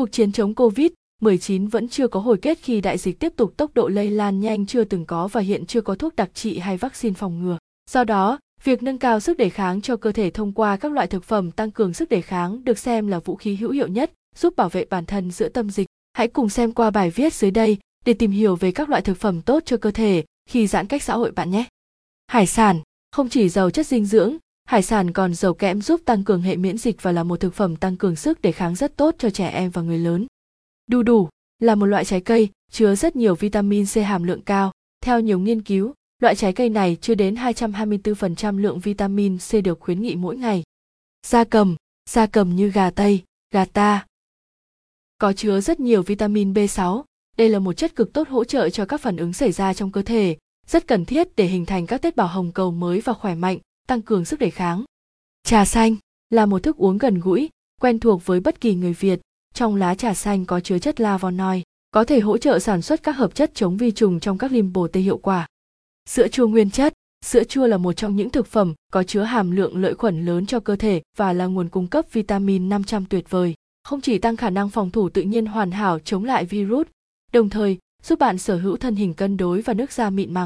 Cuộc chiến chống Covid-19 vẫn chưa có hồi kết khi đại dịch tiếp tục tốc độ lây lan nhanh chưa từng có và hiện chưa có thuốc đặc trị hay vaccine phòng ngừa. Do đó, việc nâng cao sức đề kháng cho cơ thể thông qua các loại thực phẩm tăng cường sức đề kháng được xem là vũ khí hữu hiệu nhất giúp bảo vệ bản thân giữa tâm dịch. Hãy cùng xem qua bài viết dưới đây để tìm hiểu về các loại thực phẩm tốt cho cơ thể khi giãn cách xã hội bạn nhé. Hải sản không chỉ giàu chất dinh dưỡng, hải sản còn giàu kẽm giúp tăng cường hệ miễn dịch và là một thực phẩm tăng cường sức đề kháng rất tốt cho trẻ em và người lớn. Đu đủ là một loại trái cây chứa rất nhiều vitamin C hàm lượng cao. Theo nhiều nghiên cứu, loại trái cây này chứa đến 224% lượng vitamin C được khuyến nghị mỗi ngày. Gia cầm, gia cầm như gà tây, gà ta. Có chứa rất nhiều vitamin B6, đây là một chất cực tốt hỗ trợ cho các phản ứng xảy ra trong cơ thể, rất cần thiết để hình thành các tế bào hồng cầu mới và khỏe mạnh, tăng cường sức đề kháng. Trà xanh là một thức uống gần gũi, quen thuộc với bất kỳ người Việt. Trong lá trà xanh có chứa chất lavonoid, có thể hỗ trợ sản xuất các hợp chất chống vi trùng trong các lim bồ tê hiệu quả. Sữa chua nguyên chất Sữa chua là một trong những thực phẩm có chứa hàm lượng lợi khuẩn lớn cho cơ thể và là nguồn cung cấp vitamin 500 tuyệt vời. Không chỉ tăng khả năng phòng thủ tự nhiên hoàn hảo chống lại virus, đồng thời giúp bạn sở hữu thân hình cân đối và nước da mịn màng.